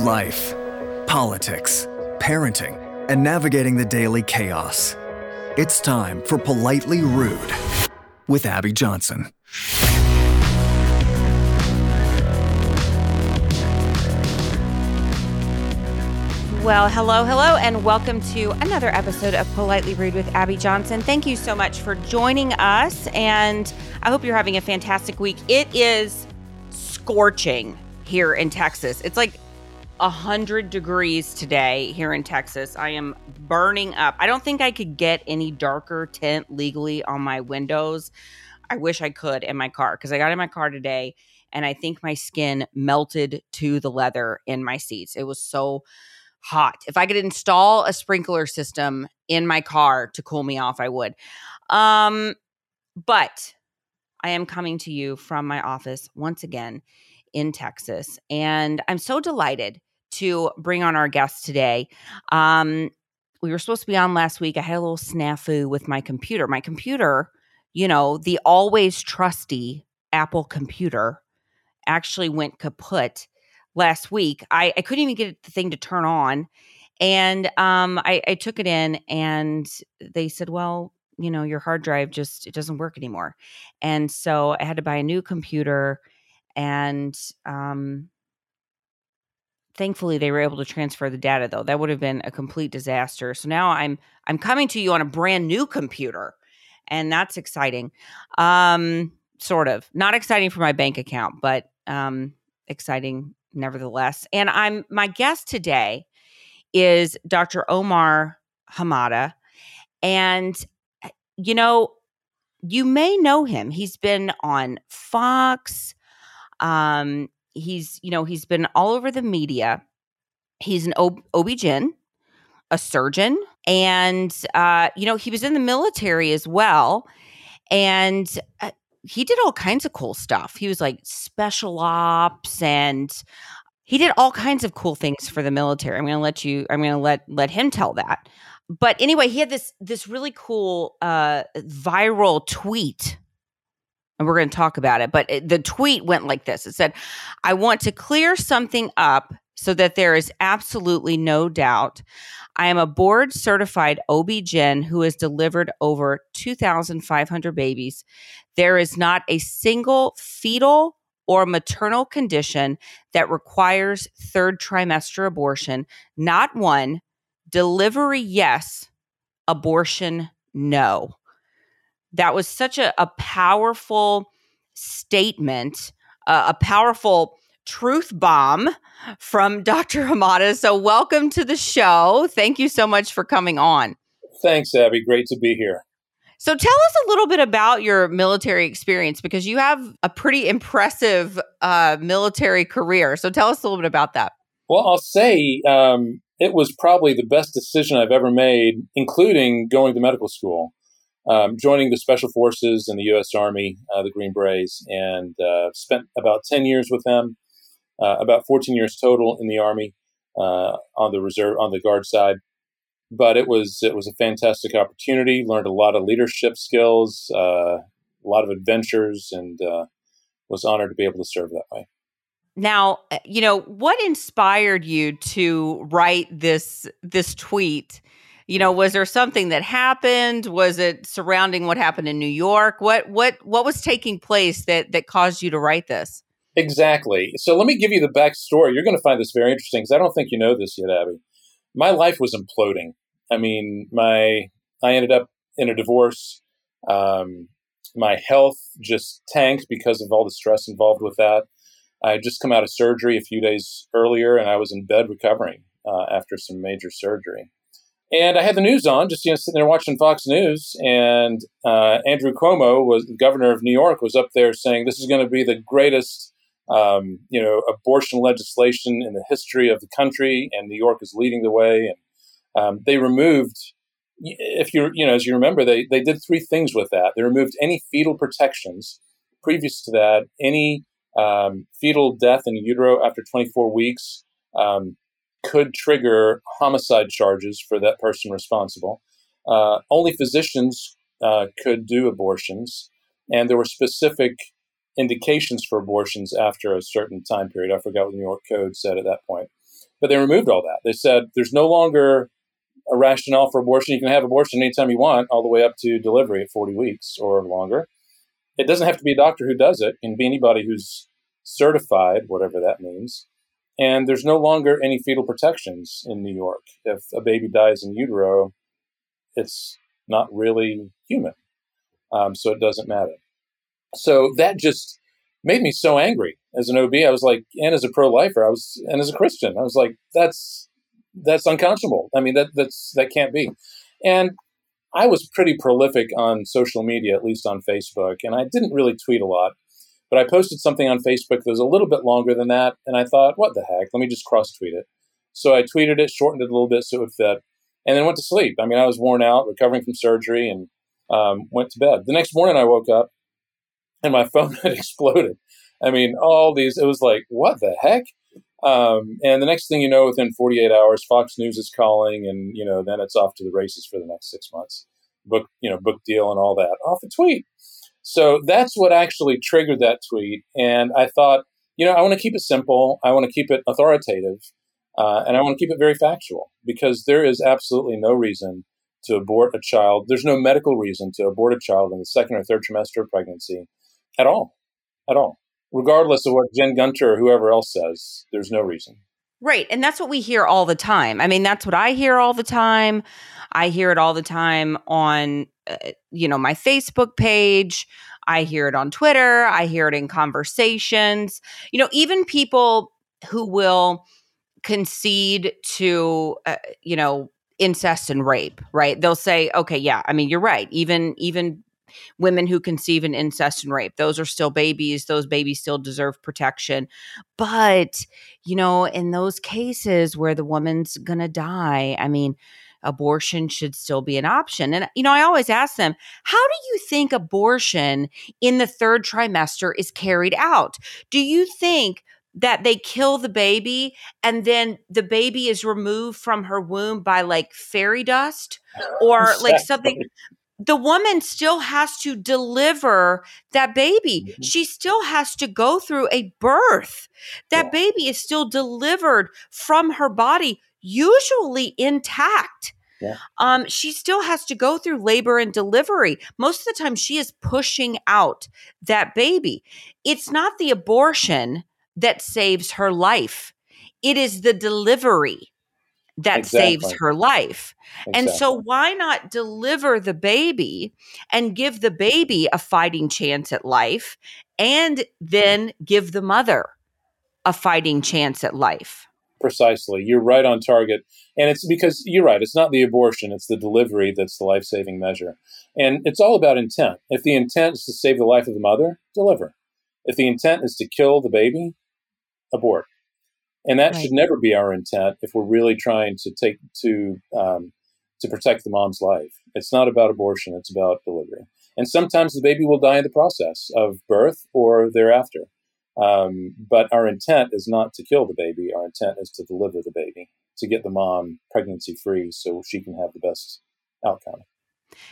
Life, politics, parenting, and navigating the daily chaos. It's time for Politely Rude with Abby Johnson. Well, hello, hello, and welcome to another episode of Politely Rude with Abby Johnson. Thank you so much for joining us, and I hope you're having a fantastic week. It is scorching here in Texas. It's like 100 degrees today here in Texas. I am burning up. I don't think I could get any darker tint legally on my windows. I wish I could in my car because I got in my car today and I think my skin melted to the leather in my seats. It was so hot. If I could install a sprinkler system in my car to cool me off, I would. Um, but I am coming to you from my office once again in Texas. And I'm so delighted to bring on our guest today. Um, we were supposed to be on last week. I had a little snafu with my computer. My computer, you know, the always trusty Apple computer actually went kaput last week. I, I couldn't even get the thing to turn on. And um, I, I took it in and they said, well, you know, your hard drive just it doesn't work anymore. And so I had to buy a new computer and um thankfully they were able to transfer the data though. That would have been a complete disaster. So now I'm I'm coming to you on a brand new computer and that's exciting. Um sort of. Not exciting for my bank account, but um exciting nevertheless. And I'm my guest today is Dr. Omar Hamada. And, eh, you know, you may know him. He's been on Fox. Um, he's, you know, he's been all over the media. He's an OB- OB-GYN, a surgeon, and, uh, you know, he was in the military as well. And uh, he did all kinds of cool stuff. He was like special ops and he did all kinds of cool things for the military. I'm to let you I'm to let let him tell that. But anyway, he had this this really cool uh viral tweet and we're going to talk about it. But it, the tweet went like this. It said, "I want to clear something up so that there is absolutely no doubt. I am a board certified OB-GYN who has delivered over 2,500 babies. There is not a single fetal or maternal condition that requires third trimester abortion. Not one. Delivery, yes. Abortion, no. That was such a, a powerful statement, uh, a powerful truth bomb from Dr. Hamada. So, welcome to the show. Thank you so much for coming on. Thanks, Abby. Great to be here. So, tell us a little bit about your military experience because you have a pretty impressive uh, military career. So, tell us a little bit about that. Well, I'll say um, it was probably the best decision I've ever made, including going to medical school um, joining the Special Forces in the U.S. Army, uh, the Green Berets, and uh, spent about 10 years with them, uh, about 14 years total in the Army uh, on the reserve, on the guard side. But it was it was a fantastic opportunity. Learned a lot of leadership skills, uh, a lot of adventures, and uh, was honored to be able to serve that way. Now, you know what inspired you to write this this tweet you know was there something that happened? Was it surrounding what happened in new york? What what what was taking place that that caused you to write this? Exactly. So let me give you the backstory. You're going to find this very interesting because i don't think you know this yet abby. My life was imploding. I mean my i ended up in a divorce. Um, my health just tanked because of all the stress involved with that. I had just come out of surgery a few days earlier and i was in bed recovering uh, after some major surgery and I had the news on, just you know, sitting there watching Fox News, and uh, Andrew Cuomo was the governor of New York, was up there saying this is going to be the greatest, um, you know, abortion legislation in the history of the country, and New York is leading the way. And um, they removed, if you you know, as you remember, they they did three things with that. They removed any fetal protections. Previous to that, any um, fetal death in utero after 24 weeks. Um, could trigger homicide charges for that person responsible. Uh, only physicians uh, could do abortions, and there were specific indications for abortions after a certain time period. I forgot what the New York Code said at that point. But they removed all that. They said there's no longer a rationale for abortion. You can have abortion anytime you want, all the way up to delivery at 40 weeks or longer. It doesn't have to be a doctor who does it. It can be anybody who's certified, whatever that means. And there's no longer any fetal protections in New York. If a baby dies in utero, it's not really human. Um, so it doesn't matter. So that just made me so angry as an OB. I was like, and as a pro lifer, I was, and as a Christian, I was like, that's that's unconscionable. I mean, that that's that can't be. And I was pretty prolific on social media, at least on Facebook, and I didn't really tweet a lot. But I posted something on Facebook that was a little bit longer than that, and I thought, what the heck? Let me just cross tweet it. So I tweeted it, shortened it a little bit so it would fit, and then went to sleep. I mean, I was worn out, recovering from surgery, and um, went to bed. The next morning, I woke up, and my phone had exploded. I mean, all these, it was like, what the heck? Um, and the next thing you know, within 48 hours, Fox News is calling, and you know, then it's off to the races for the next six months. Book, you know, book deal and all that off a tweet. So that's what actually triggered that tweet. And I thought, you know, I want to keep it simple. I want to keep it authoritative. Uh, and I want to keep it very factual because there is absolutely no reason to abort a child. There's no medical reason to abort a child in the second or third trimester of pregnancy at all. At all. Regardless of what Jen Gunter or whoever else says, there's no reason. Right. And that's what we hear all the time. I mean, that's what I hear all the time. I hear it all the time on you know, my Facebook page. I hear it on Twitter. I hear it in conversations. You know, even people who will concede to, uh, you know, incest and rape, right? They'll say, okay, yeah, I mean, you're right. Even, even women who conceive in incest and rape those are still babies those babies still deserve protection but you know in those cases where the woman's gonna die i mean abortion should still be an option. And, you know, I always ask them, how do you think abortion in the third trimester is carried out? Do you think that they kill the baby and then the baby is removed from her womb by like fairy dust or like something the woman still has to deliver that baby. Mm-hmm. She still has to go through a birth. That yeah. baby is still delivered from her body usually intact. Yeah. Um, she still has to go through labor and delivery. Most of the time, she is pushing out that baby. It's not the abortion that saves her life, it is the delivery that exactly. saves her life. Exactly. And so, why not deliver the baby and give the baby a fighting chance at life and then give the mother a fighting chance at life? Precisely. You're right on target. And it's because you're right, it's not the abortion, it's the delivery that's the life saving measure. And it's all about intent. If the intent is to save the life of the mother, deliver. If the intent is to kill the baby, abort. And that right. should never be our intent if we're really trying to take to um, to protect the mom's life. It's not about abortion; it's about delivery. And sometimes the baby will die in the process of birth or thereafter. Um, but our intent is not to kill the baby. Our intent is to deliver the baby, to get the mom pregnancy free so she can have the best outcome.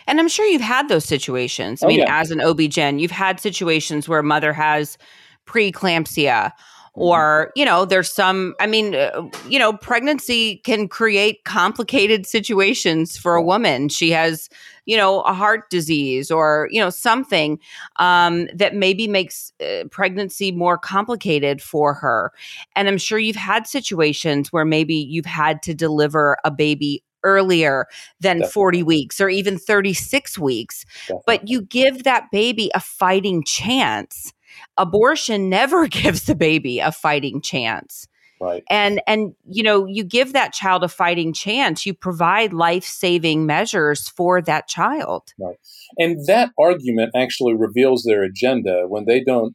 And I'm sure you've had those situations. I oh, mean, yeah. as an OB-GYN, you've had situations where a mother has preeclampsia. Or you know there's some i mean uh, you know pregnancy can create complicated situations for a woman she has you know a heart disease or you know something um, that maybe makes uh, pregnancy more complicated for her and i'm sure you've had situations where maybe you've had to deliver a baby earlier than Definitely. 40 weeks or even 36 weeks Definitely. but you give that baby a fighting chance abortion never gives the baby a fighting chance. Right. And and you know, you give that child a fighting chance. You provide life-saving measures for that child. Right. And that argument actually reveals their agenda when they don't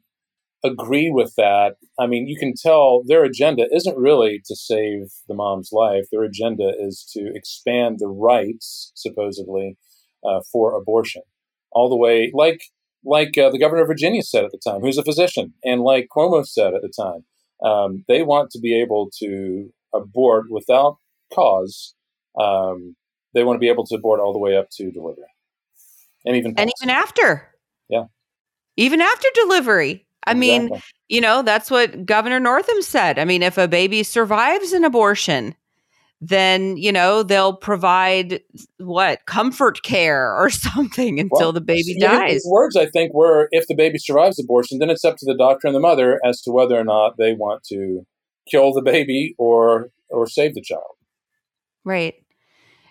agree with that. I mean, you can tell their agenda isn't really to save the mom's life. Their agenda is to expand the rights, supposedly, uh, for abortion, all the way like like uh, the governor of Virginia said at the time, who's a physician, and like Cuomo said at the time, um, they want to be able to abort without cause. Um, they want to be able to abort all the way up to delivery, and even and even after. Yeah. Even after delivery. I exactly. mean, You know, that's what Governor Northam said. I mean, if a baby survives an abortion, then you know they'll provide what comfort care or something until well, the baby dies. Words, I think, were if the baby survives abortion, then it's up to the doctor and the mother as to whether or not they want to kill the baby or or save the child. Right.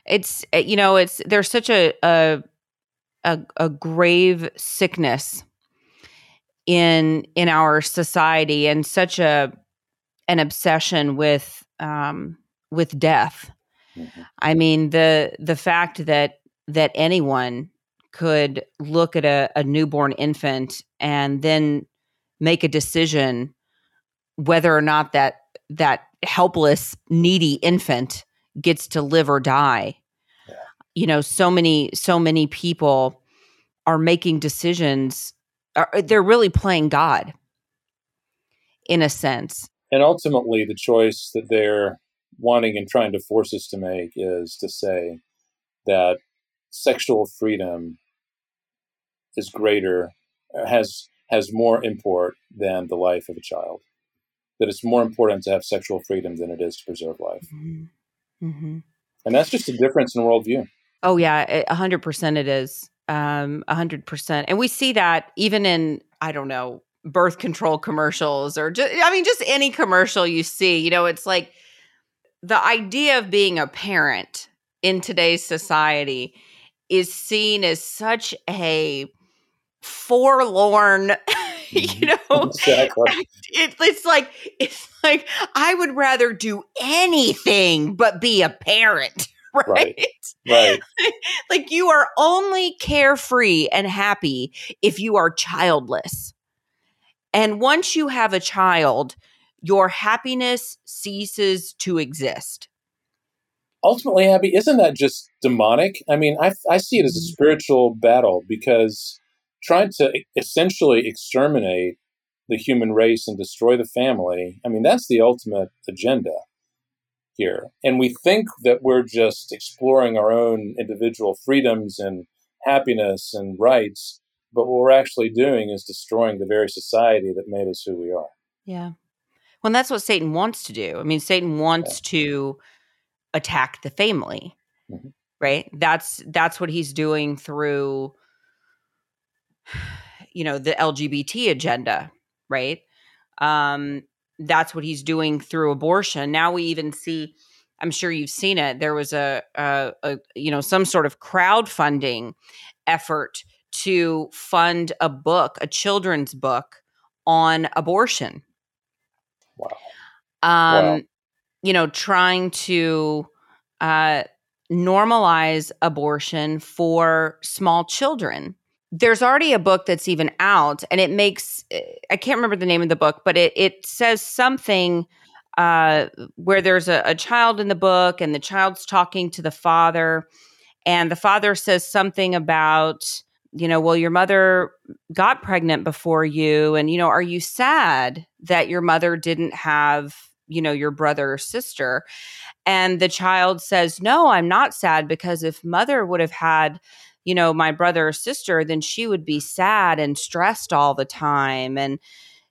It's eh, you know it's there's such a a a, a grave sickness in in our society and such a an obsession with um with death. Mm-hmm. I mean the the fact that that anyone could look at a, a newborn infant and then make a decision whether or not that that helpless needy infant gets to live or die yeah. you know so many so many people are making decisions are, they're really playing god in a sense and ultimately the choice that they're wanting and trying to force us to make is to say that sexual freedom is greater has has more import than the life of a child. That it's more important to have sexual freedom than it is to preserve life. Mm-hmm. Mm-hmm. and that's just a difference in worldview. Oh yeah a hundred percent it is. Um a hundred percent. And we see that even in i don't know birth control commercials or just i mean just any commercial you see you know it's like the idea of being a parent in today's society is seen as such a forlorn you mm-hmm. know exactly. it, it's like it's like i would rather do anything but be a parent right right, right. like you are only carefree and happy if you are childless and once you have a child your happiness ceases to exist. Ultimately, Abby, isn't that just demonic? I mean, I, I see it as a mm-hmm. spiritual battle because trying to essentially exterminate the human race and destroy the family, I mean, that's the ultimate agenda here. And we think that we're just exploring our own individual freedoms and happiness and rights, but what we're actually doing is destroying the very society that made us who we are. Yeah. Well, that's what Satan wants to do. I mean, Satan wants to attack the family. Mm-hmm. Right? That's that's what he's doing through you know, the LGBT agenda, right? Um that's what he's doing through abortion. Now we even see I'm sure you've seen it. There was a, a, a you know some sort of crowdfunding effort to fund a book, a children's book on abortion Wow. Um, wow. You know, trying to uh, normalize abortion for small children. There's already a book that's even out, and it makes I can't remember the name of the book, but it it says something uh, where there's a, a child in the book, and the child's talking to the father, and the father says something about you know, well, your mother got pregnant before you. And, you know, are you sad that your mother didn't have, you know, your brother or sister? And the child says, no, I'm not sad because if mother would have had, you know, my brother or sister, then she would be sad and stressed all the time. And,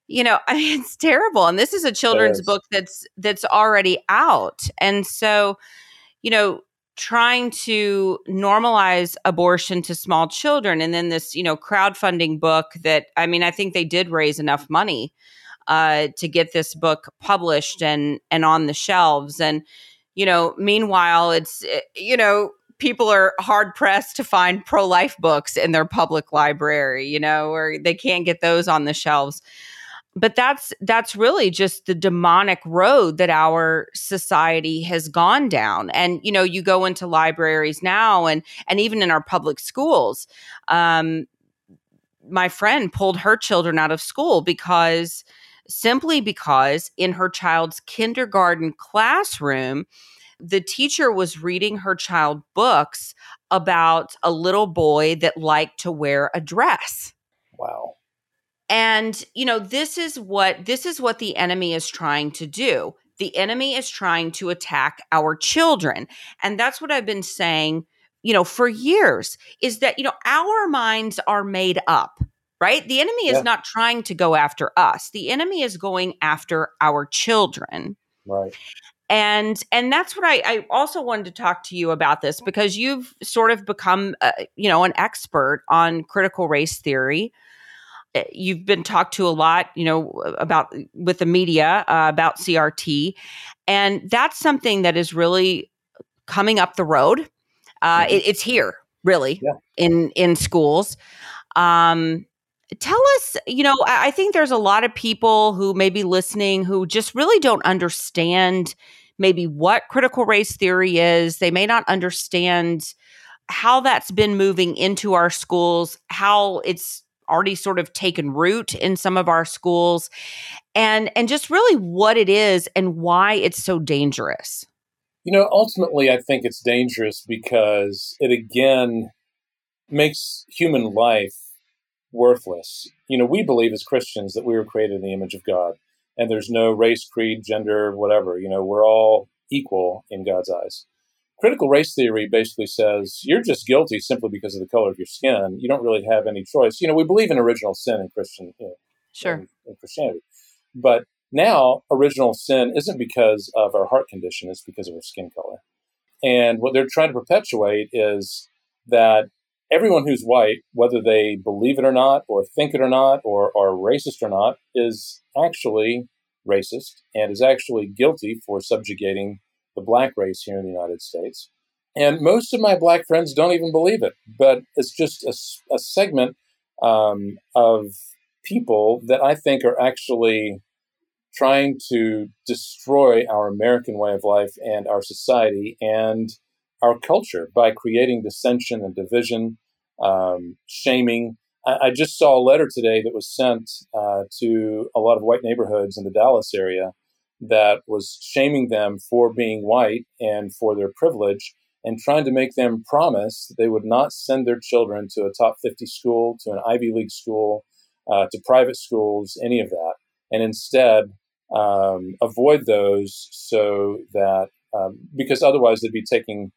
you know, I mean, it's terrible. And this is a children's book that's that's already out. And so, you know, trying to normalize abortion to small children. And then this you know crowdfunding book that i mean i think they did raise enough money uh, to get this book published and and on the shelves. And you know meanwhile it's eh, you know people are hard pressed to find pro life books in their public library you know or they can't get those on the shelves but that's that's really just the demonic road that our society has gone down. And you know you go into libraries now and and even in our public schools um, my friend pulled her children out of school because simply because in her child's kindergarten classroom the teacher was reading her child books about a little boy that liked to wear a dress. Wow and, you know, this is what this is what the enemy is trying to do. The enemy is trying to attack our children. And that's what I've been saying, you know, for years is that, you know, our minds are made up. right? The enemy is Yeah. not trying to go after us. The enemy is going after our children. Right. And and that's what I, I also wanted to talk to you about this because you've sort of become, uh, you know, an expert on critical race theory. Uh, You've been talked to a lot, you know, about with the media uh, about CRT, and that's something that is really coming up the road. Uh, Mhm. it, it's here, really, Yeah. in in schools. Um, tell us, you know, I, I think there's a lot of people who may be listening who just really don't understand maybe what critical race theory is. They may not understand how that's been moving into our schools, how it's already sort of taken root in some of our schools and and just really what it is and why it's so dangerous. You know, ultimately, I think it's dangerous because it again makes human life worthless. You know, we believe as Christians that we were created in the image of God, and there's no race, creed, gender, whatever. You know, we're all equal in God's eyes. Critical race theory basically says you're just guilty simply because of the color of your skin. You don't really have any choice. You know, we believe in original sin in Christian you know, in, in Christianity. But now, original sin isn't because of our heart condition, it's because of our skin color. And what they're trying to perpetuate is that everyone who's white, whether they believe it or not, or think it or not, or are racist or not, is actually racist and is actually guilty for subjugating the black race here in the United States. And most of my black friends don't even believe it, but it's just a segment um, of people that I think are actually trying to destroy our American way of life and our society and our culture by creating dissension and division, um, shaming. I, I just saw a letter today that was sent uh, to a lot of white neighborhoods in the Dallas area that was shaming them for being white and for their privilege and trying to make them promise they would not send their children to a top 50 school, to an Ivy League school, uh, to private schools, any of that, and instead um, avoid those so that um, because otherwise they'd be taking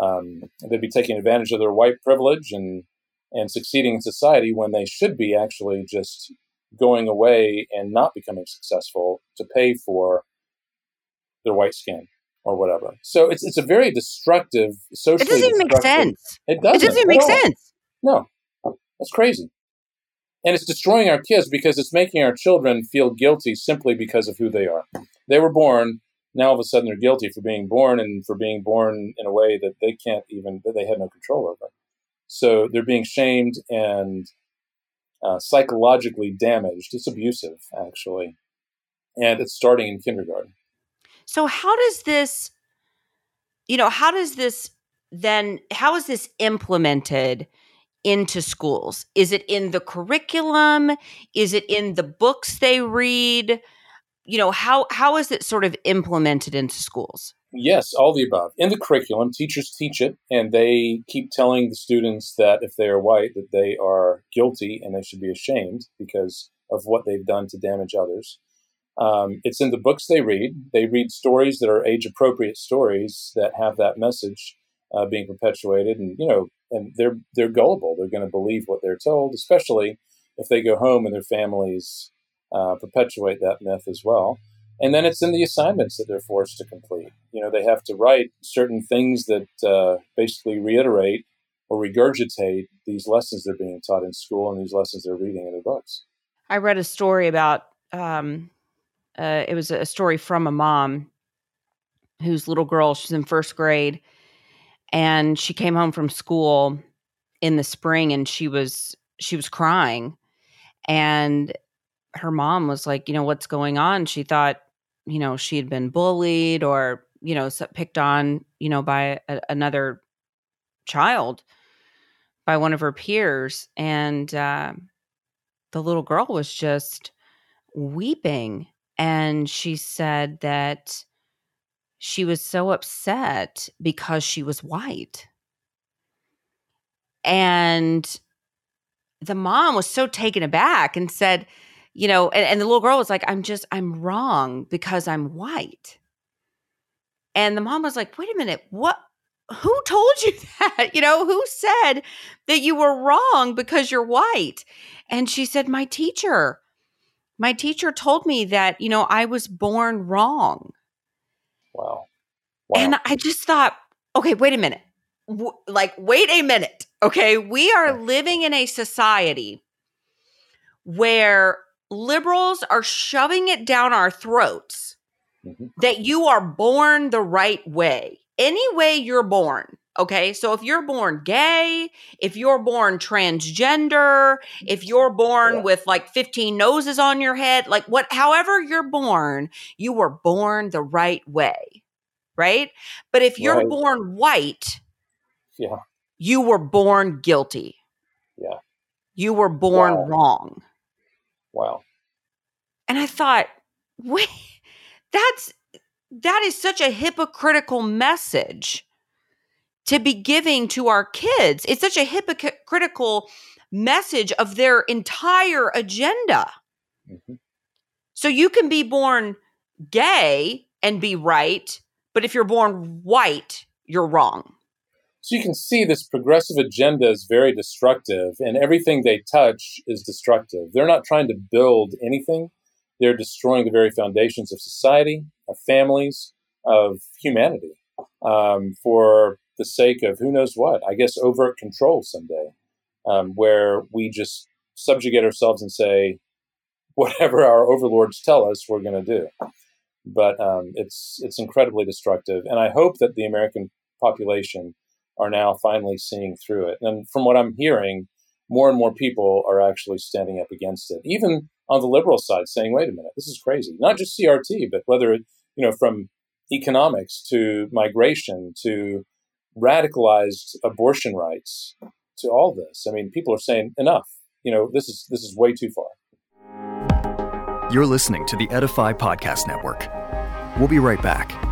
um, they'd be taking advantage of their white privilege and and succeeding in society when they should be actually just going away and not becoming successful to pay for their white skin or whatever. So it's it's a very destructive socially. It doesn't even make sense. It doesn't, It doesn't make sense. No, that's crazy. And it's destroying our kids because it's making our children feel guilty simply because of who they are. They were born. Now all of a sudden they're guilty for being born and for being born in a way that they can't even that they had no control over. So they're being shamed and uh, psychologically damaged. It's abusive, actually, and it's starting in kindergarten. So how does this you know, how does this then how is this implemented into schools? Is it in the curriculum? Is it in the books they read? You know, how how is it sort of implemented into schools? Yes, all the above. In the curriculum, teachers teach it, and they keep telling the students that if they are white, that they are guilty and they should be ashamed because of what they've done to damage others. Um, it's in the books they read. They read stories that are age-appropriate stories that have that message uh, being perpetuated, and you know, and they're they're gullible. They're going to believe what they're told, especially if they go home and their families uh, perpetuate that myth as well. And then it's in the assignments that they're forced to complete. You know, they have to write certain things that uh, basically reiterate or regurgitate these lessons they're being taught in school and these lessons they're reading in their books. I read a story about um uh it was a story from a mom whose little girl she's in first grade and she came home from school in the spring and she was she was crying and her mom was like you know what's going on she thought you know she had been bullied or you know picked on you know by a, another child by one of her peers and uh, the little girl was just weeping and she said that she was so upset because she was white. And the mom was so taken aback and said you know and, and the little girl was like i'm just i'm wrong because i'm white and the mom was like wait a minute what who told you that? You know, who said that you were wrong because you're white? And she said, My teacher. My teacher told me that, you know, I was born wrong. Wow. wow. And I just thought, okay, wait a minute. W- like, wait a minute. Okay. We are living in a society where liberals are shoving it down our throats mm-hmm. that you are born the right way. Any way you're born. Okay. So if you're born gay, if you're born transgender, if you're born yeah. with like 15 noses on your head, like what, however you're born, you were born the right way. Right. But if you're right. born white, yeah, you were born guilty. Yeah. You were born wow. wrong. Wow. And I thought, wait, that's that is such a hypocritical message to be giving to our kids. It's such a hypocritical message of their entire agenda. Mm-hmm. So you can be born gay and be right, but if you're born white, you're wrong. So you can see this progressive agenda is very destructive, and everything they touch is destructive. They're not trying to build anything, they're destroying the very foundations of society, of families, of humanity um, for the sake of who knows what. I guess overt control someday, um, where we just subjugate ourselves and say, whatever our overlords tell us, we're going to do. But um, it's it's incredibly destructive, and I hope that the American population are now finally seeing through it. And from what I'm hearing, more and more people are actually standing up against it, even on the liberal side, saying, "Wait a minute, this is crazy." Not just CRT, but whether it, you know from economics to migration to radicalized abortion rights to all this. I mean, people are saying enough. You know, this is this is way too far. You're listening to the Edify Podcast Network. We'll be right back.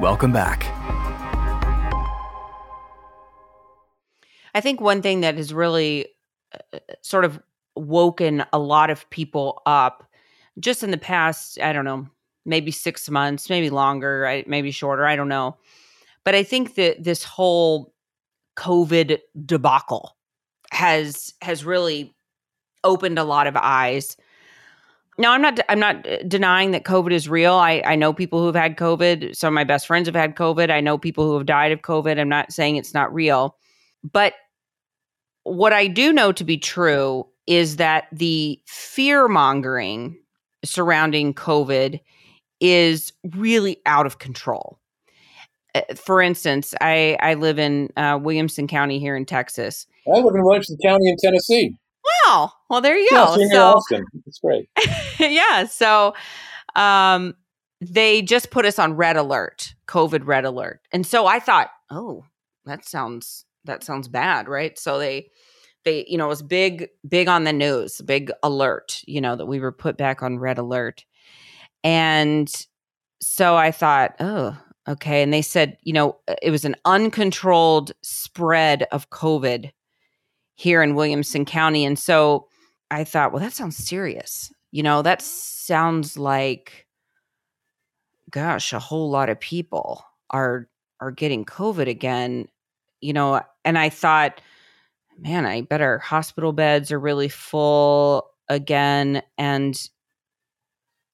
Welcome back. I think one thing that has really uh, sort of woken a lot of people up just in the past, I don't know, maybe six months, maybe longer, maybe shorter, I don't know. But I think that this whole COVID debacle has has really opened a lot of eyes now i'm not i'm not uh, denying that covid is real. I i know people who've had covid. Some of my best friends have had covid. I know people who have died of covid. I'm not saying it's not real. But what i do know to be true is that the fear mongering surrounding covid is really out of control. Uh, for instance i i live in uh, williamson county here in texas. I live in williamson county in tennessee. Wow. Well, there you go. Yeah, so, Austin. It's great. yeah. So, um, they just put us on red alert, COVID red alert, and so I thought, oh, that sounds that sounds bad, right? So they they you know it was big big on the news, big alert, you know that we were put back on red alert, and so I thought, oh, okay, and they said, you know, it was an uncontrolled spread of COVID here in Williamson County. And so I thought, well, that sounds serious. You know, that mm-hmm. sounds like, gosh, a whole lot of people are are getting COVID again. You know, and I thought, man, I bet our hospital beds are really full again, and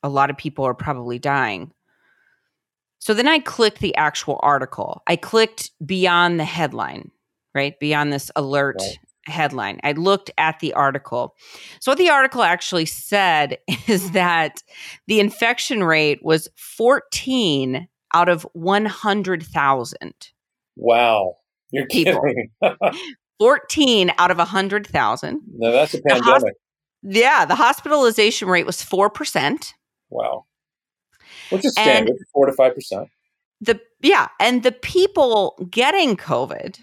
a lot of people are probably dying. So then I clicked the actual article. I clicked beyond the headline, right? Beyond this alert right headline. I looked at the article. So, what the article actually said is mm-hmm. that the infection rate was 14 out of 100,000. Wow. You're people. kidding. 14 out of 100,000. No, that's a pandemic. The hosp- yeah, the hospitalization rate was 4%. Wow. which is standard, and four to five percent. The yeah, and the people getting COVID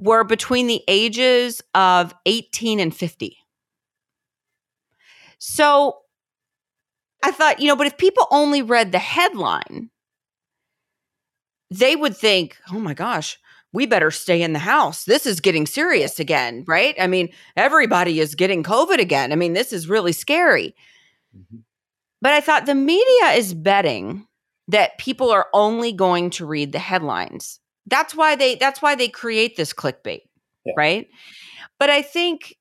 were between the ages of 18 and 50. So I thought, you know, but if people only read the headline, they would think, oh my gosh, we better stay in the house. This is getting serious again, right? I mean, everybody is getting COVID again. I mean, this is really scary. Mm-hmm. But I thought the media is betting that people are only going to read the headlines. That's why they that's why they create this clickbait, yeah. right? But I think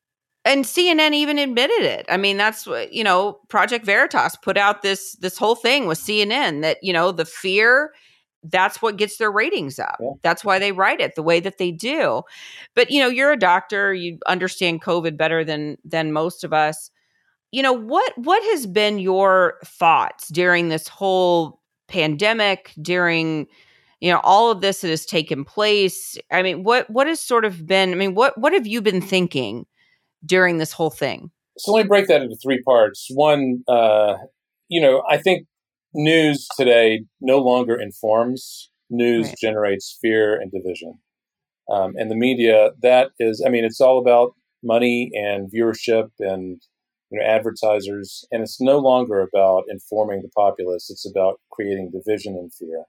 and CNN even admitted it. I mean, that's what, you know, Project Veritas put out this this whole thing with CNN that, you know, the fear that's what gets their ratings up. Yeah. That's why they write it the way that they do. But you know, you're a doctor, you understand COVID better than than most of us. You know, what what has been your thoughts during this whole pandemic, during you know all of this that has taken place? I mean, what what has sort of been I mean, what what have you been thinking during this whole thing? So let me break that into three parts. One, uh, you know, I think news today no longer informs. News right. generates fear and division. Um, and the media, that is, I mean, it's all about money and viewership and you know advertisers, and it's no longer about informing the populace. It's about creating division and fear.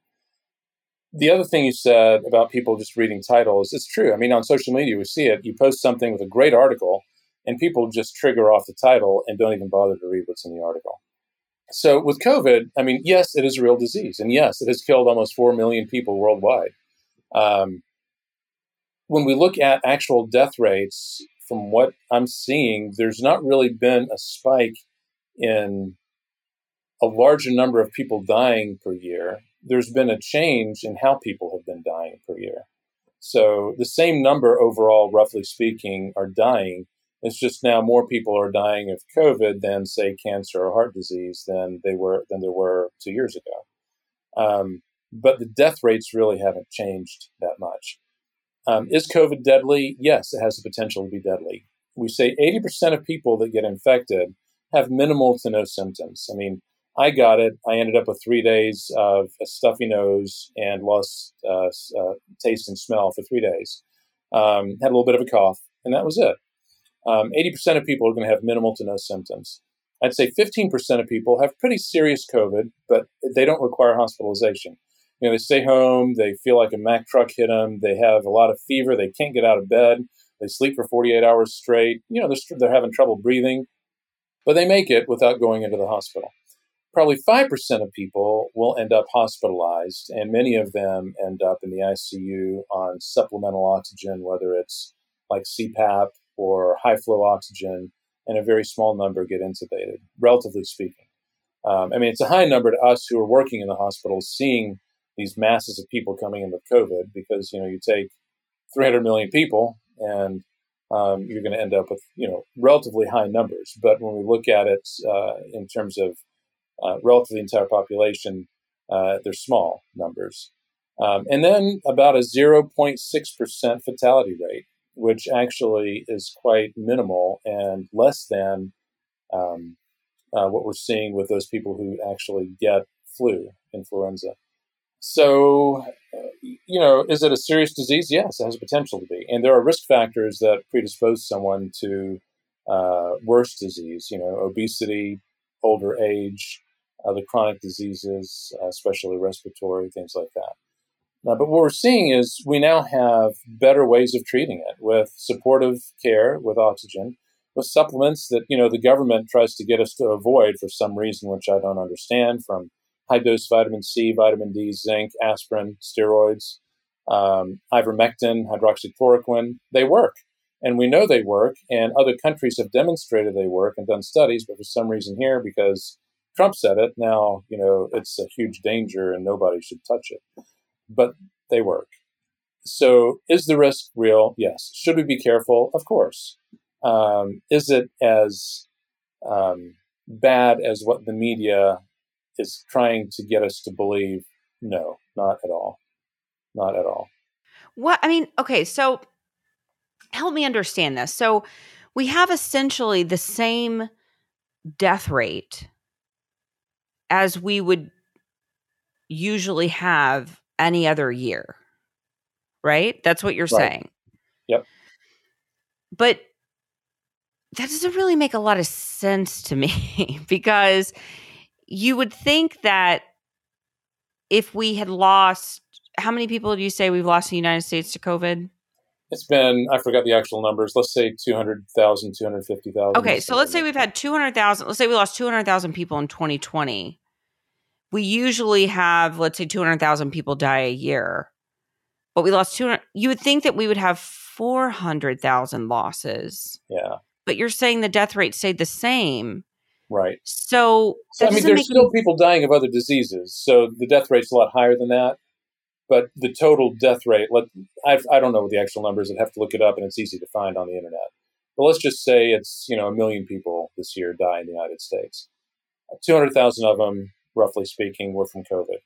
The other thing you said about people just reading titles, it's true. I mean, on social media, we see it. You post something with a great article, and people just trigger off the title and don't even bother to read what's in the article. So with COVID, I mean, yes, it is a real disease, and yes, it has killed almost four million people worldwide. Um, when we look at actual death rates, from what I'm seeing, there's not really been a spike in a larger number of people dying per year. There's been a change in how people have been dying per year. So the same number overall, roughly speaking, are dying, it's just now more people are dying of COVID than say cancer or heart disease than they were than there were two years ago. Um, but the death rates really haven't changed that much. Um, is COVID deadly? Yes, it has the potential to be deadly. We say 80% of people that get infected have minimal to no symptoms. I mean, I got it. I ended up with three days of a stuffy nose and lost uh, uh, taste and smell for three days. Um, had a little bit of a cough, and that was it um, 80% of people are going to have minimal to no symptoms. I'd say 15% of people have pretty serious COVID, but they don't require hospitalization. You know, they stay home, they feel like a Mack truck hit them, they have a lot of fever, they can't get out of bed, they sleep for 48 hours straight. You know, they're, they're having trouble breathing, but they make it without going into the hospital. Probably 5% of people will end up hospitalized, and many of them end up in the ICU on supplemental oxygen, whether it's like CPAP or high flow oxygen, and a very small number get intubated, relatively speaking. Um, I mean, it's a high number to us who are working in the hospitals, seeing these masses of people coming in with COVID, because you know you take 300 million people, and um, you're going to end up with you know relatively high numbers. But when we look at it uh, in terms of uh, relative to the entire population, uh, they're small numbers. Um, and then about a 0.6% fatality rate which actually is quite minimal and less than um, uh, what we're seeing with those people who actually get flu, influenza. So, you know, is it a serious disease? Yes, it has potential to be. And there are risk factors that predispose someone to uh, worse disease, you know, obesity, older age, other chronic diseases, uh, especially respiratory, things like that. Uh, but what we're seeing is we now have better ways of treating it with supportive care, with oxygen, with supplements that you know the government tries to get us to avoid for some reason, which I don't understand. From high dose vitamin C, vitamin D, zinc, aspirin, steroids, um, ivermectin, hydroxychloroquine, they work. And we know they work, and other countries have demonstrated they work and done studies, but for some reason here, because Trump said it, now, you know, it's a huge danger and nobody should touch it but they work. So, is the risk real? Yes. Should we be careful? Of course. Um, is it as um, bad as what the media is trying to get us to believe? No, not at all. Not at all. What I mean, okay, so help me understand this. So, we have essentially the same death rate as we would usually have any other year. Right? That's what you're Right. saying. Yep. But that doesn't really make a lot of sense to me because you would think that if we had lost how many people do you say we've lost in the United States to COVID? It's been, I forgot the actual numbers. Let's say 200,000, 250,000. Okay, so let's say we've had 200,000, let's say we lost 200,000 people in 2020. We usually have, let's say, 200,000 people die a year, but we lost 200. You would think that we would have 400,000 losses, Yeah, but you're saying the death rate stayed the same. right. So, I mean, there's still people dying of other diseases, so the death rate's a lot higher than that. But the total death rate, let I've, I don't know what the actual numbers. I'd have to look it up, and it's easy to find on the internet. But let's just say it's you know a million people this year die in the United States. Two hundred thousand of them, roughly speaking, were from COVID.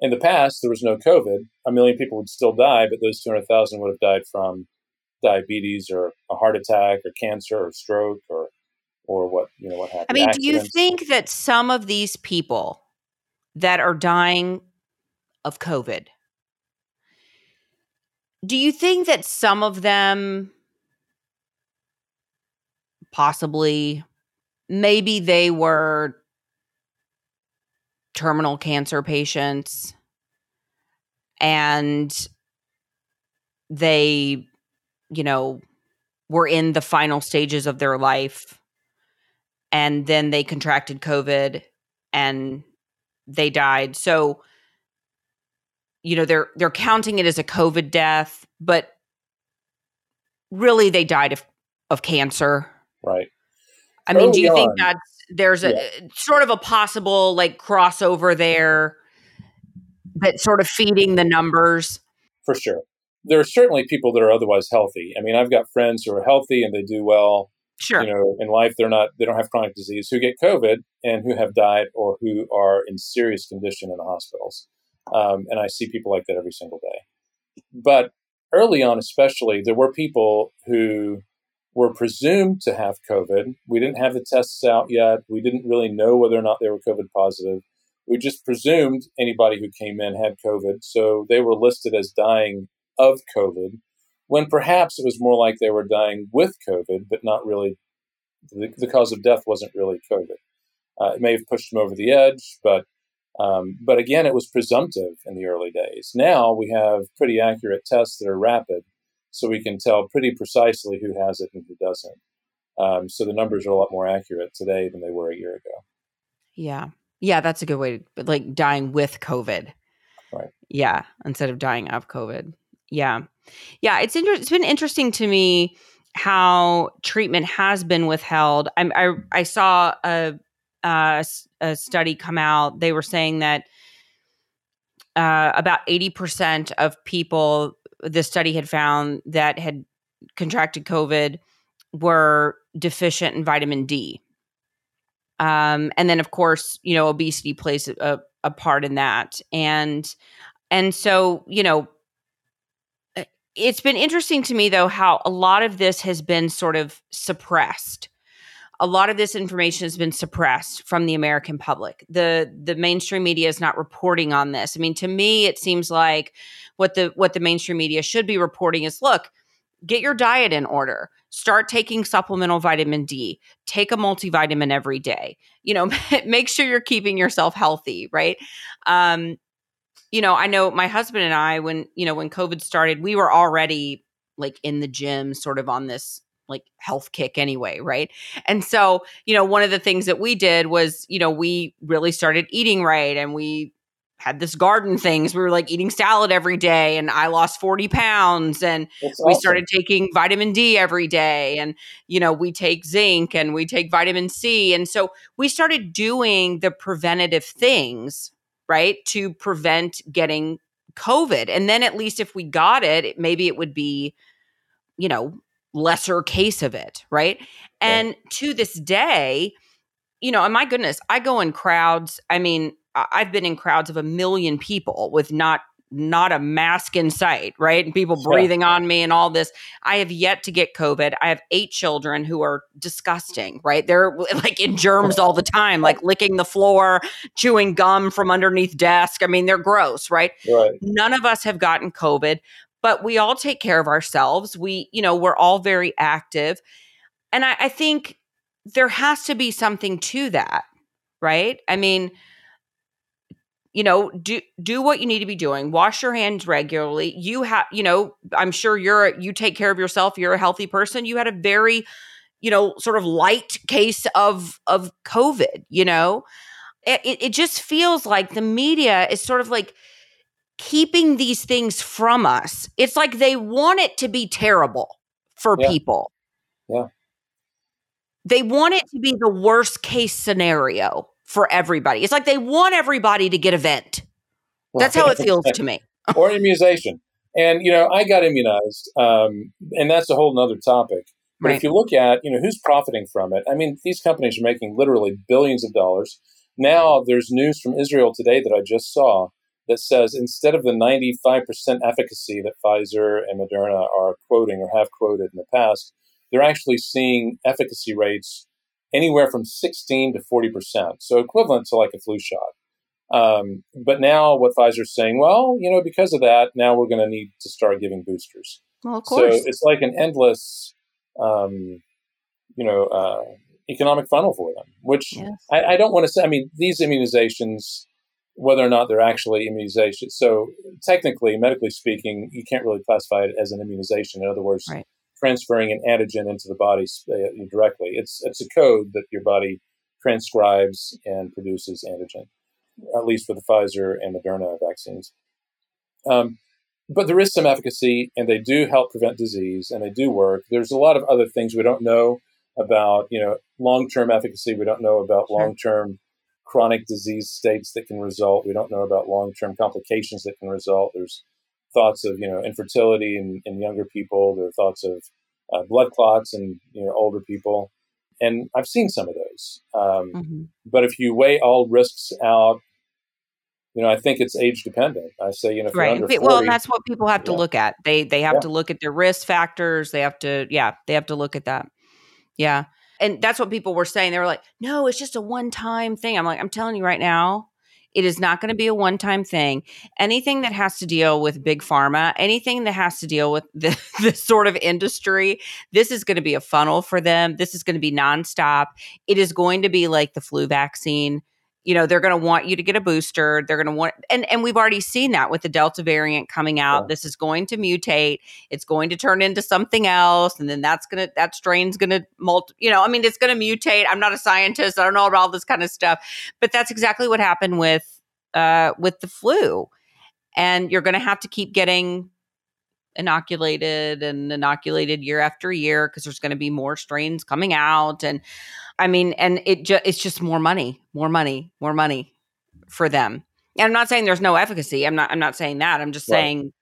In the past, there was no COVID. A million people would still die, but those two hundred thousand would have died from diabetes or a heart attack or cancer or stroke or or what you know what happened. I mean, do you think that some of these people that are dying of COVID, do you think that some of them possibly, maybe they were terminal cancer patients and they, you know, were in the final stages of their life and then they contracted COVID and they died. So, you know, they're they're counting it as a COVID death, but really they died of of cancer. right? I mean, do you think that's there's a sort of a possible like crossover there that's sort of feeding the numbers? for sure. There are certainly people that are otherwise healthy. I mean, I've got friends who are healthy and they do well, Sure. you know, in life. They're not, they don't have chronic disease who get COVID and who have died or who are in serious condition in the hospitals. Um, and I see people like that every single day. But early on, especially, there were people who were presumed to have COVID. We didn't have the tests out yet. We didn't really know whether or not they were COVID positive. We just presumed anybody who came in had COVID. So they were listed as dying of COVID, when perhaps it was more like they were dying with COVID, but not really. The, the cause of death wasn't really COVID. Uh, it may have pushed them over the edge, but um, but again, it was presumptive in the early days. Now we have pretty accurate tests that are rapid, so we can tell pretty precisely who has it and who doesn't. Um, so the numbers are a lot more accurate today than they were a year ago. Yeah. Yeah, that's a good way to like dying with COVID. Right. Yeah, instead of dying of COVID. Yeah. Yeah, it's inter- it's been interesting to me how treatment has been withheld. I'm, I I saw a study come out. They were saying that uh, about eighty percent of people the study had found that had contracted COVID were deficient in vitamin D. Um, and then, of course, you know, obesity plays a, a part in that, and and so you know, uh, it's been interesting to me though how a lot of this has been sort of suppressed. A lot of this information has been suppressed from the American public. the The mainstream media is not reporting on this. I mean, to me, it seems like what the what the mainstream media should be reporting is: look, get your diet in order. Start taking supplemental vitamin D. Take a multivitamin every day. You know, make sure you're keeping yourself healthy, right? Um, you know, I know my husband and I, when you know, when COVID started, we were already like in the gym, sort of on this like health kick anyway, right? And so, you know, one of the things that we did was, you know, we really started eating right and we had this garden things. We were like eating salad every day and I lost 40 pounds and That's we awesome. started taking vitamin D every day and you know we take zinc and we take vitamin C and so we started doing the preventative things right to prevent getting covid and then at least if we got it maybe it would be you know lesser case of it right and to this day you know and my goodness i go in crowds i mean i've been in crowds of a million people with not not a mask in sight, right? And people breathing yeah. on me and all this. I have yet to get COVID. I have eight children who are disgusting, right? They're like in germs all the time, like licking the floor, chewing gum from underneath desk. I mean, they're gross, right? right? None of us have gotten COVID, but we all take care of ourselves. We, you know, we're all very active. And I, I think there has to be something to that, right? I mean, you know do do what you need to be doing wash your hands regularly. You have you know i'm sure you're you take care of yourself you're a healthy person. You had a very you know sort of light case of of covid you know? It, it just feels like the media is sort of like keeping these things from us. It's like they want it to be terrible for yeah. people. Yeah. They want it to be the worst case scenario for everybody. It's like they want everybody to get a vent. That's how it feels to me. or immunization. And, you know, I got immunized, um, and that's a whole other topic. But right. if you look at, you know, who's profiting from it, I mean, these companies are making literally billions of dollars. Now there's news from Israel today that I just saw that says instead of the 95% efficacy that Pfizer and Moderna are quoting or have quoted in the past, they're actually seeing efficacy rates anywhere from 16 to 40%. So equivalent to like a flu shot. Um, but now what Pfizer's saying, well, you know, because of that, now we're going to need to start giving boosters. Well, of course. So it's like an endless, um, you know, uh, economic funnel for them, which yes. I, I, don't want to say. I mean, these immunizations, whether or not they're actually immunizations. So technically, medically speaking, you can't really classify it as an immunization. In other words, right transferring an antigen into the body uh, directly. It's it's a code that your body transcribes and produces antigen, at least for the Pfizer and Moderna vaccines. Um, but there is some efficacy, and they do help prevent disease, and they do work. There's a lot of other things we don't know about, you know, long-term efficacy. We don't know about sure. long-term chronic disease states that can result. We don't know about long-term complications that can result. There's thoughts of you know infertility in, in younger people. There are thoughts of uh, blood clots in you know older people, and I've seen some of those. Um, mm-hmm. But if you weigh all risks out, you know I think it's age dependent. I say you know right. 40, well, that's what people have to yeah. look at. They they have yeah. to look at their risk factors. They have to yeah they have to look at that. Yeah. And that's what people were saying. They were like, no, it's just a one time thing. I'm like, I'm telling you right now, it is not going to be a one time thing. Anything that has to deal with big pharma, anything that has to deal with the, this sort of industry, this is going to be a funnel for them. This is going to be nonstop. It is going to be like the flu vaccine you know they're going to want you to get a booster they're going to want and and we've already seen that with the delta variant coming out. Yeah. this is going to mutate it's going to turn into something else and then that's going to that strain's going to multi you know i mean it's going to mutate. I'm not a scientist i don't know about all this kind of stuff. But that's exactly what happened with uh with the flu. And you're going to have to keep getting inoculated and inoculated year after year because there's going to be more strains coming out and I mean, and it just it's just more money, more money, more money for them. And I'm not saying there's no efficacy. I'm not. I'm not saying that. I'm just right. saying.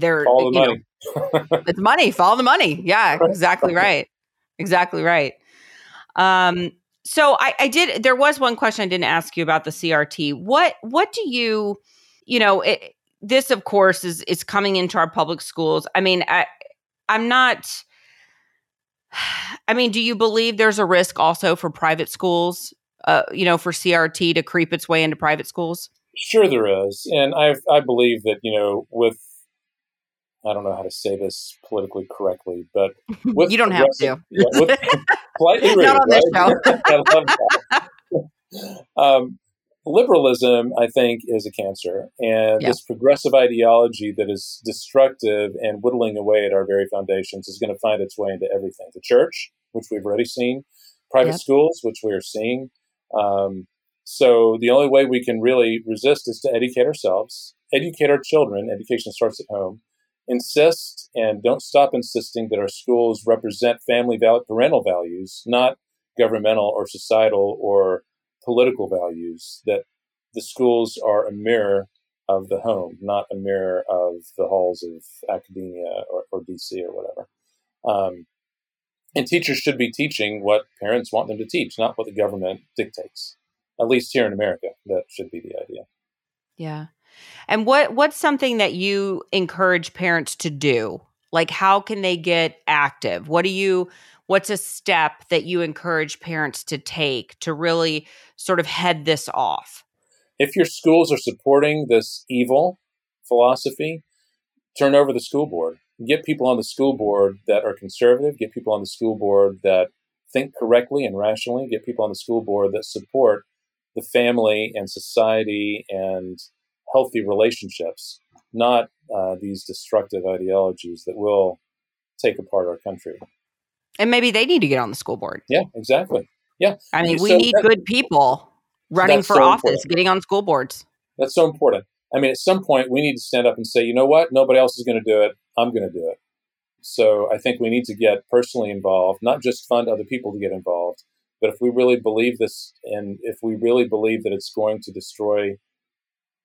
Follow the money. Know, it's money. Follow the money. Yeah, exactly right. Exactly right. Um. So I, I did. There was one question I didn't ask you about the CRT. What What do you, you know, it, this of course is is coming into our public schools. I mean, I I'm not I mean, do you believe there's a risk also for private schools, uh, you know, for CRT to creep its way into private schools? Sure, there is, and I I believe that you know with I don't know how to say this politically correctly, but you don't have to. Yeah, with, politely rude, Not on right? this show. I love that. Um, liberalism, I think, is a cancer. And yeah. this progressive ideology that is destructive and whittling away at our very foundations is going to find its way into everything. The church, which we've already seen, private yep. schools, which we are seeing. Um, so the only way we can really resist is to educate ourselves, educate our children. Education starts at home. Insist and don't stop insisting that our schools represent family val- parental values, not governmental or societal or political values that the schools are a mirror of the home, not a mirror of the halls of academia or, or DC or whatever. Um, and teachers should be teaching what parents want them to teach, not what the government dictates. At least here in America, that should be the idea. Yeah. And what what's something that you encourage parents to do? Like how can they get active? What do you what's a step that you encourage parents to take to really sort of head this off? If your schools are supporting this evil philosophy, turn over the school board. Get people on the school board that are conservative, get people on the school board that think correctly and rationally, get people on the school board that support the family and society and healthy relationships, not uh, these destructive ideologies that will take apart our country. And maybe they need to get on the school board. Yeah, exactly. Yeah. I mean, we so need that, good people running for so office, important. getting on school boards. That's so important. I mean, at some point, we need to stand up and say, you know what? Nobody else is going to do it. I'm going to do it. So I think we need to get personally involved, not just fund other people to get involved, but if we really believe this and if we really believe that it's going to destroy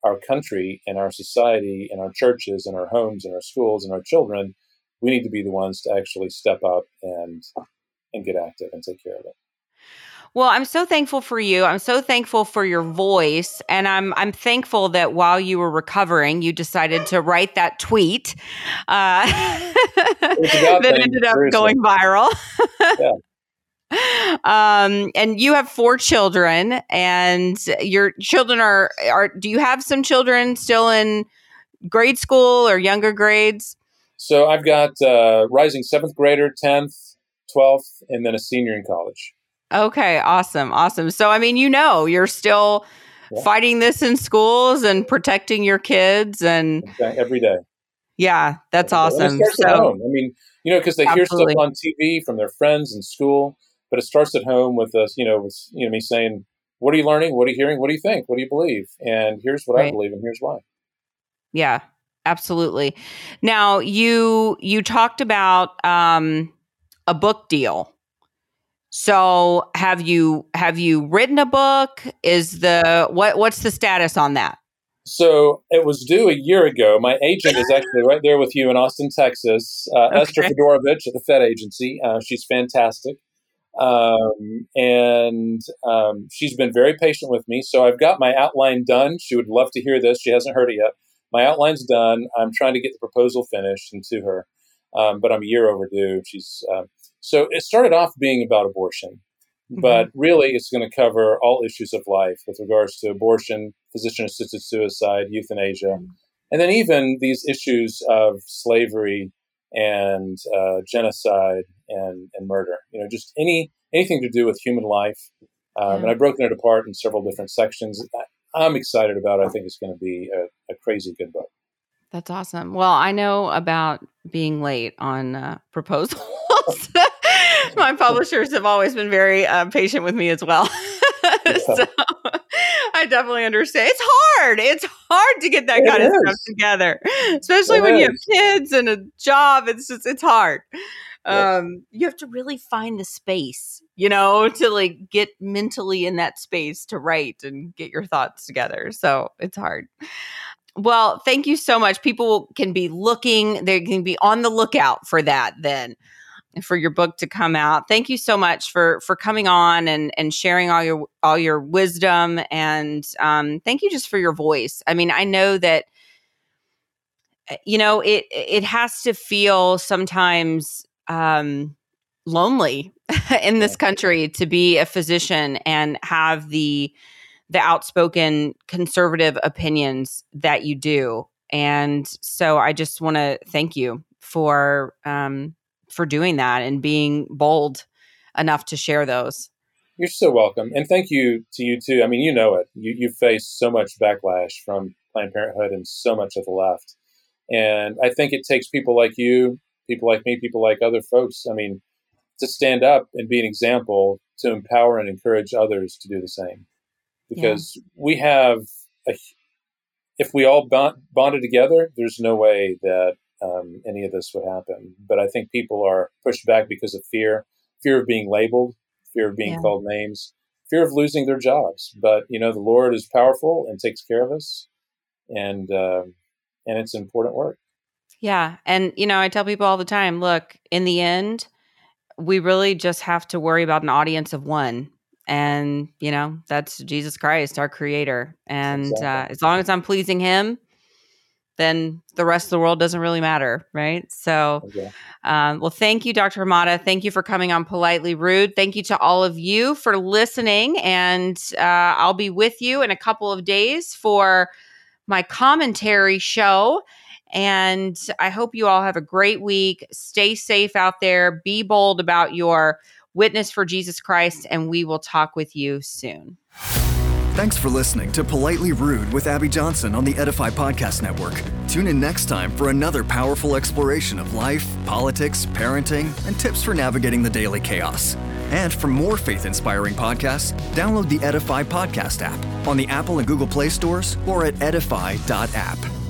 our country and our society and our churches and our homes and our schools and our children, we need to be the ones to actually step up and and get active and take care of it. Well, I'm so thankful for you. I'm so thankful for your voice, and I'm I'm thankful that while you were recovering, you decided to write that tweet uh, that ended up going viral. yeah. Um, and you have four children, and your children are are. Do you have some children still in grade school or younger grades? So I've got uh, rising seventh grader, tenth, twelfth, and then a senior in college. Okay, awesome, awesome. So I mean, you know, you're still yeah. fighting this in schools and protecting your kids and every day. Yeah, that's awesome. So, I mean, you know, because they absolutely. hear stuff on TV from their friends in school, but it starts at home with us, you know, with you know me saying, "What are you learning? What are you hearing? What do you think? What do you believe?" And here's what right. I believe, and here's why. Yeah, absolutely. Now you you talked about um, a book deal so have you have you written a book? Is the what what's the status on that? So it was due a year ago. My agent is actually right there with you in Austin, Texas. Uh, okay. Esther Fedorkevich at the Fedd Agency. Uh, she's fantastic, um, and um, she's been very patient with me. So I've got my outline done. She would love to hear this. She hasn't heard it yet. My outline's done. I'm trying to get the proposal finished and to her, um, but I'm a year overdue. She's uh, so it started off being about abortion, mm-hmm. but really it's going to cover all issues of life with regards to abortion, physician assisted suicide, euthanasia, mm-hmm. and then even these issues of slavery and uh, genocide and, and murder. You know, just any anything to do with human life. Um, And I've broken it apart in several different sections. I'm excited about it. I think it's going to be a, a crazy good book. That's awesome. Well, I know about being late on uh, proposals. My publishers have always been very uh, patient with me as well. so I definitely understand. It's hard. It's hard to get that it kind is. of stuff together, especially it when is. you have kids and a job. It's just it's hard. Um, you have to really find the space, you know, to like get mentally in that space to write and get your thoughts together. So it's hard. Well, thank you so much. People can be looking, they can be on the lookout for that then for your book to come out. Thank you so much for for coming on and and sharing all your all your wisdom and um, thank you just for your voice. I mean, I know that eh, you know it it has to feel sometimes um, lonely in this country to be a physician and have the the outspoken conservative opinions that you do. And so I just want to thank you for um, for doing that and being bold enough to share those. You're so welcome, and thank you to you too. I mean, you know it. You you faced so much backlash from Planned Parenthood and so much of the left, and I think it takes people like you, people like me, people like other folks. I mean, to stand up and be an example to empower and encourage others to do the same because yeah. we have a, if we all bond, bonded together, there's no way that um, any of this would happen. But I think people are pushed back because of fear, fear of being labeled, fear of being yeah. called names, fear of losing their jobs. But you know, the Lord is powerful and takes care of us, and uh, and it's important work. Yeah, and you know, I tell people all the time, look, in the end, we really just have to worry about an audience of one and you know that's Jesus Christ, our Creator. And Exactly. uh, as long as I'm pleasing Him, then the rest of the world doesn't really matter, right? So, Okay. um, well, thank you, Dr. Hamada. Thank you for coming on Politely Rude. Thank you to all of you for listening. And uh, I'll be with you in a couple of days for my commentary show. And I hope you all have a great week. Stay safe out there. Be bold about your witness for Jesus Christ. And we will talk with you soon. Thanks for listening to Politely Rude with Abby Johnson on the Edify Podcast Network. Tune in next time for another powerful exploration of life, politics, parenting, and tips for navigating the daily chaos. And for more faith inspiring podcasts, download the Edify Podcast app on the Apple and Google Play stores or at edify.app.